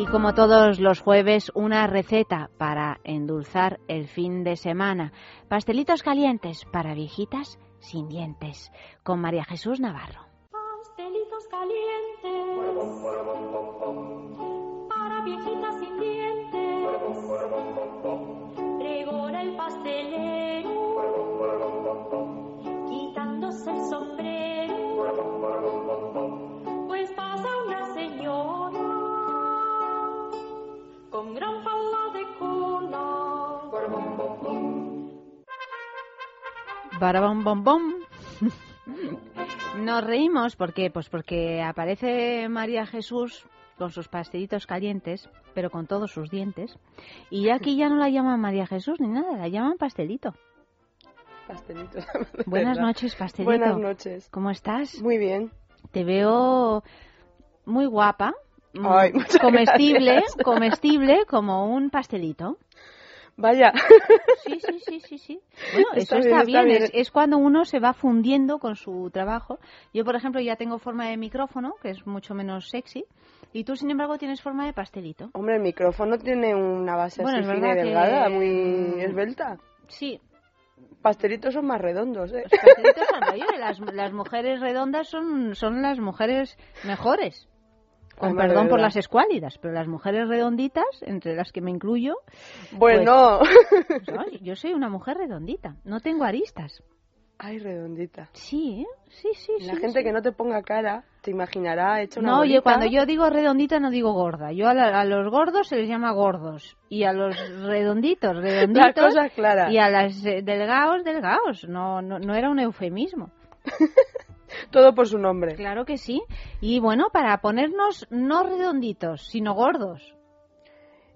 Y como todos los jueves, una receta para endulzar el fin de semana. Pastelitos calientes para viejitas sin dientes. Con María Jesús Navarro. Pastelitos calientes para viejitas sin dientes. Barabom bom bom. Nos reímos porque pues porque aparece María Jesús con sus pastelitos calientes, pero con todos sus dientes, y aquí ya no la llaman María Jesús ni nada, la llaman pastelito. Pastelito. Buenas noches, pastelito. Buenas noches. ¿Cómo estás? Muy bien. Te veo muy guapa. Ay, comestible, gracias. comestible como un pastelito. Vaya. Sí, sí, sí, sí, sí. Bueno, Está eso bien, está bien. Es, es cuando uno se va fundiendo con su trabajo. Yo, por ejemplo, ya tengo forma de micrófono, que es mucho menos sexy, y tú, sin embargo, tienes forma de pastelito. Hombre, el micrófono tiene una base Bueno, así es fina y verdad que- delgada, muy esbelta. Sí, Pastelitos son más redondos, ¿eh? los pastelitos son y las, las mujeres redondas son, son las mujeres mejores. Con Además, de perdón por las escuálidas, pero las mujeres redonditas, entre las que me incluyo, Bueno. pues, ay, yo soy una mujer redondita, no tengo aristas. Ay, redondita. Sí, ¿eh? sí, sí. La sí, gente sí. que no te ponga cara te imaginará hecho una No, yo bolita. cuando yo digo redondita no digo gorda. Yo a, la- a los gordos se les llama gordos. Y a los redonditos, redonditos. cosa es clara. Y a las eh, delgados, delgados. No, no, no era un eufemismo. Todo por su nombre. Claro que sí. Y bueno, para ponernos no redonditos, sino gordos.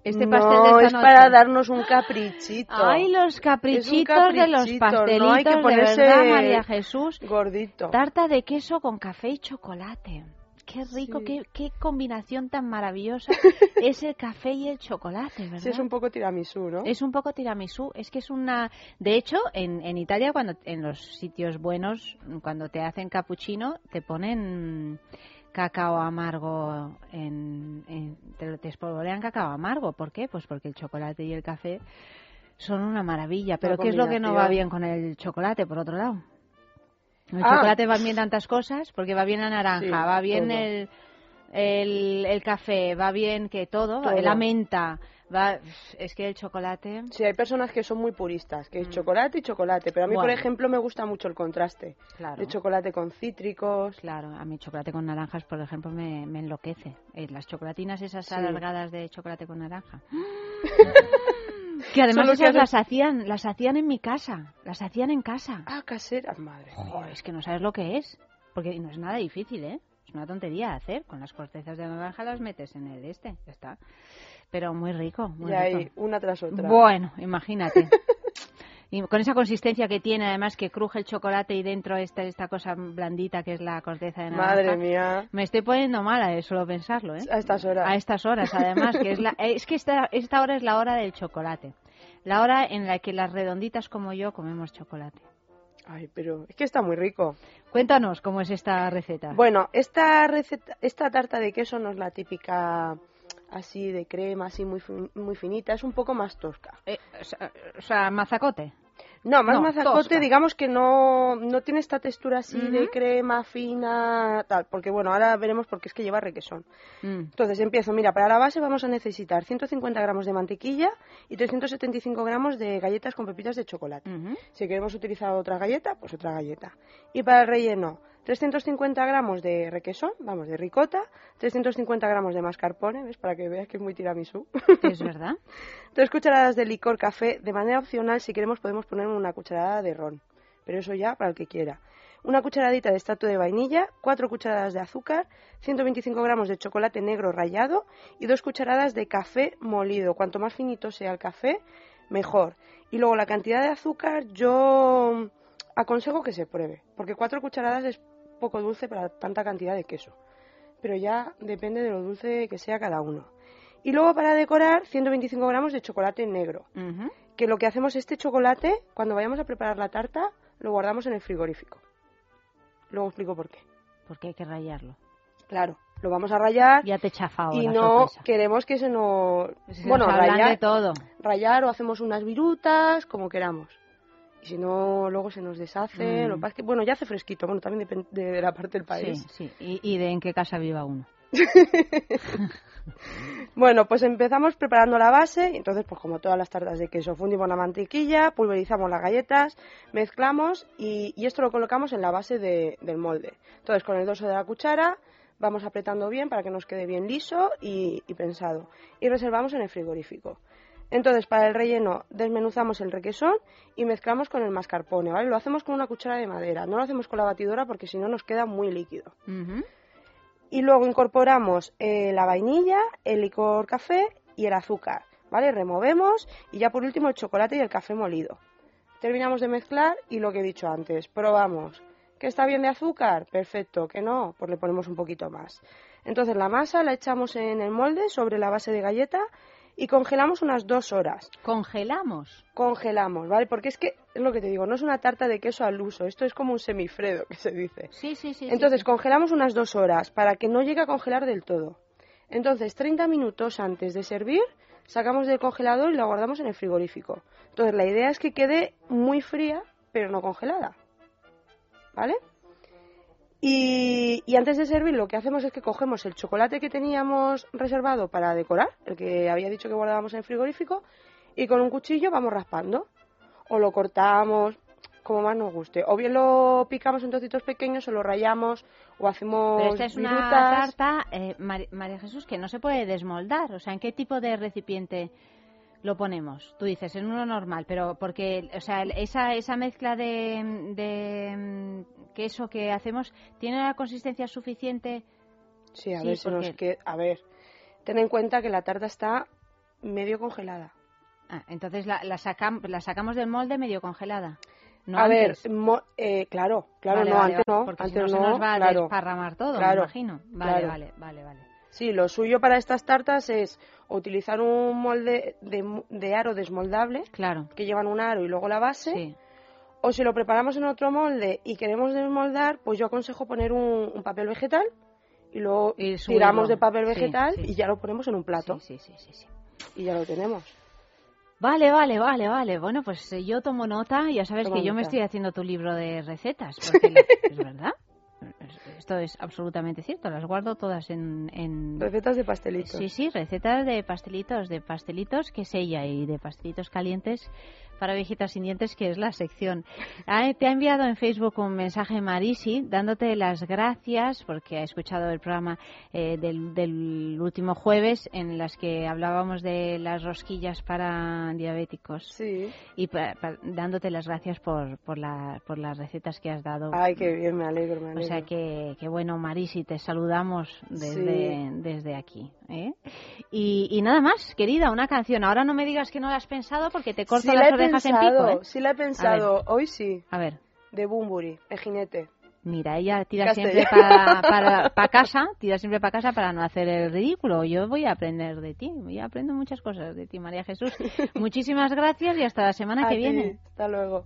Este pastel no, de esta es noche. para darnos un caprichito. Ay, los caprichitos de los caprichito, no pastelitos, hay que de ponerse- verdad, María Jesús. Gordito. Tarta de queso con café y chocolate. Qué rico, Sí. qué, qué combinación tan maravillosa es el café y el chocolate, ¿verdad? Sí, es un poco tiramisú, ¿no? Es un poco tiramisú, es que es una... De hecho, en, en Italia, cuando en los sitios buenos, cuando te hacen cappuccino, te ponen cacao amargo, en, en- te, te espolvorean cacao amargo. ¿Por qué? Pues porque el chocolate y el café son una maravilla. Pero ¿qué es lo que no va bien con el chocolate, por otro lado? El Ah. chocolate va bien tantas cosas, porque va bien la naranja, Sí, va bien el, el, el café, va bien que todo, Todo. la menta, va... Es que el chocolate... Sí, hay personas que son muy puristas, que es chocolate y chocolate, pero a mí, por Mm. Ejemplo, me gusta mucho el contraste. Claro. De chocolate con cítricos. Claro, a mí chocolate con naranjas, por ejemplo, me, me enloquece. Eh, las chocolatinas esas Sí. alargadas de chocolate con naranja. que además que esas las hacían, las hacían en mi casa, las hacían en casa. Ah, caseras, madre. Joder, es que no sabes lo que es, porque no es nada difícil, ¿eh? Es una tontería hacer. Con las cortezas de naranja las metes en el este, ya está. Pero muy rico, muy Y rico. ahí, una tras otra. Bueno, imagínate. Y con esa consistencia que tiene, además que cruje el chocolate y dentro está esta cosa blandita que es la corteza de naranja. Madre mía. Me estoy poniendo mala de solo pensarlo, ¿eh? A estas horas. A estas horas, además, que es la, es que esta, esta hora es la hora del chocolate. La hora en la que las redonditas como yo comemos chocolate. Ay, pero es que está muy rico. Cuéntanos cómo es esta receta. Bueno, esta receta, esta tarta de queso no es la típica así de crema, así muy, muy finita, es un poco más tosca. Eh, o sea, mazacote. No, más No, mazacote, tosca. digamos que no, no tiene esta textura así de crema fina, tal, porque bueno, ahora veremos porque es que lleva requesón. Mm. Entonces empiezo, mira, para la base vamos a necesitar 150 gramos de mantequilla y 375 gramos de galletas con pepitas de chocolate. Si queremos utilizar otra galleta, pues otra galleta. Y para el relleno, 350 gramos de requesón, vamos, de ricota, 350 gramos de mascarpone, ¿ves? Para que veas que es muy tiramisú. Es verdad. Tres cucharadas de licor café, de manera opcional, si queremos podemos poner una cucharada de ron, pero eso ya para el que quiera. Una cucharadita de extracto de vainilla, cuatro cucharadas de azúcar, 125 gramos de chocolate negro rallado y dos cucharadas de café molido. Cuanto más finito sea el café, mejor. Y luego la cantidad de azúcar yo aconsejo que se pruebe, porque cuatro cucharadas es poco dulce para tanta cantidad de queso. Pero ya depende de lo dulce que sea cada uno. Y luego para decorar 125 gramos de chocolate negro. Que lo que hacemos este chocolate, cuando vayamos a preparar la tarta, lo guardamos en el frigorífico. Luego explico por qué. Porque hay que rayarlo. Claro, lo vamos a rayar Ya te chafado y no sorpresa. queremos que se nos... Bueno, nos hablan de rayar, todo. rayar o hacemos unas virutas, como queramos. Y si no, luego se nos deshace. Mm. Lo que pasa es que, bueno, ya hace fresquito. Bueno, también depende de la parte del Sí, país. sí. Y, y de en qué casa viva uno. Bueno, pues empezamos preparando la base. Entonces, pues como todas las tartas de queso, fundimos la mantequilla, pulverizamos las galletas, mezclamos y, y esto lo colocamos en la base de- del molde. Entonces, con el dorso de la cuchara vamos apretando bien para que nos quede bien liso y, y prensado. Y reservamos en el frigorífico. Entonces, para el relleno, desmenuzamos el requesón y mezclamos con el mascarpone, ¿vale? Lo hacemos con una cuchara de madera, no lo hacemos con la batidora porque si no nos queda muy líquido. Y luego incorporamos eh, la vainilla, el licor café y el azúcar, ¿vale? Removemos y ya por último el chocolate y el café molido. Terminamos de mezclar y lo que he dicho antes, probamos. ¿Que está bien de azúcar? Perfecto. ¿Que no? Pues le ponemos un poquito más. Entonces la masa la echamos en el molde sobre la base de galleta y congelamos unas dos horas. Congelamos. Congelamos, ¿vale? Porque es que, es lo que te digo, no es una tarta de queso al uso, esto es como un semifredo que se dice. Sí, sí, sí. Entonces sí. congelamos unas dos horas para que no llegue a congelar del todo. Entonces 30 minutos antes de servir sacamos del congelador y la guardamos en el frigorífico. Entonces la idea es que quede muy fría pero no congelada. ¿Vale? Y, y antes de servir lo que hacemos es que cogemos el chocolate que teníamos reservado para decorar, el que había dicho que guardábamos en el frigorífico, y con un cuchillo vamos raspando. O lo cortamos como más nos guste. O bien lo picamos en trocitos pequeños o lo rayamos o hacemos Pero esta es una tarta, eh, María Jesús, que no se puede desmoldar. O sea, ¿en qué tipo de recipiente lo ponemos? Tú dices, en uno normal, pero porque, o sea, esa, esa mezcla de, de mm, queso que hacemos, ¿tiene la consistencia suficiente? Sí, a Sí, ver, porque- que- a ver, ten en cuenta que la tarta está medio congelada. Ah, entonces la, la, sacam- la sacamos del molde medio congelada. No a antes. ver, mo- eh, claro, claro, Vale, no, vale, antes no, porque antes si no, no, se nos va a claro. desparramar todo, Claro, me imagino. Vale, claro. vale, vale, vale. Sí, lo suyo para estas tartas es utilizar un molde de, de aro desmoldable, Claro. que llevan un aro y luego la base, Sí. o si lo preparamos en otro molde y queremos desmoldar, pues yo aconsejo poner un, un papel vegetal y luego Y tiramos de papel vegetal sí. y ya lo ponemos en un plato Sí, sí, sí, sí, y ya lo tenemos. Vale, vale, vale, vale. Bueno, pues eh, yo tomo nota. Ya sabes que yo me estoy haciendo tu libro de recetas. Porque la- es verdad. Esto es absolutamente cierto. Las guardo todas en... en... Recetas de pastelitos. Sí, sí, recetas de pastelitos, de pastelitos que sella y de pastelitos calientes para viejitas sin dientes, que es la sección. Ah, te ha enviado en Facebook un mensaje Marisi dándote las gracias porque ha escuchado el programa eh, del, del último jueves en las que hablábamos de las rosquillas para diabéticos Sí. y pa- pa- dándote las gracias por, por, la- por las recetas que has dado. Ay, qué bien, me alegro, me O alegro. Sea que, que bueno, Marisi, te saludamos desde, desde aquí. ¿eh? Y, y nada más, querida, una canción. Ahora no me digas que no la has pensado porque te corto sí la las he orejas en pensado, pico. ¿eh? sí la he pensado. Hoy sí, A ver, de Bumburi, el jinete. mira, ella tira siempre para, para, para casa, tira siempre para casa para no hacer el ridículo. Yo voy a aprender de ti, yo aprendo muchas cosas de ti, María Jesús. Muchísimas gracias y hasta la semana A que ti, viene. Hasta luego.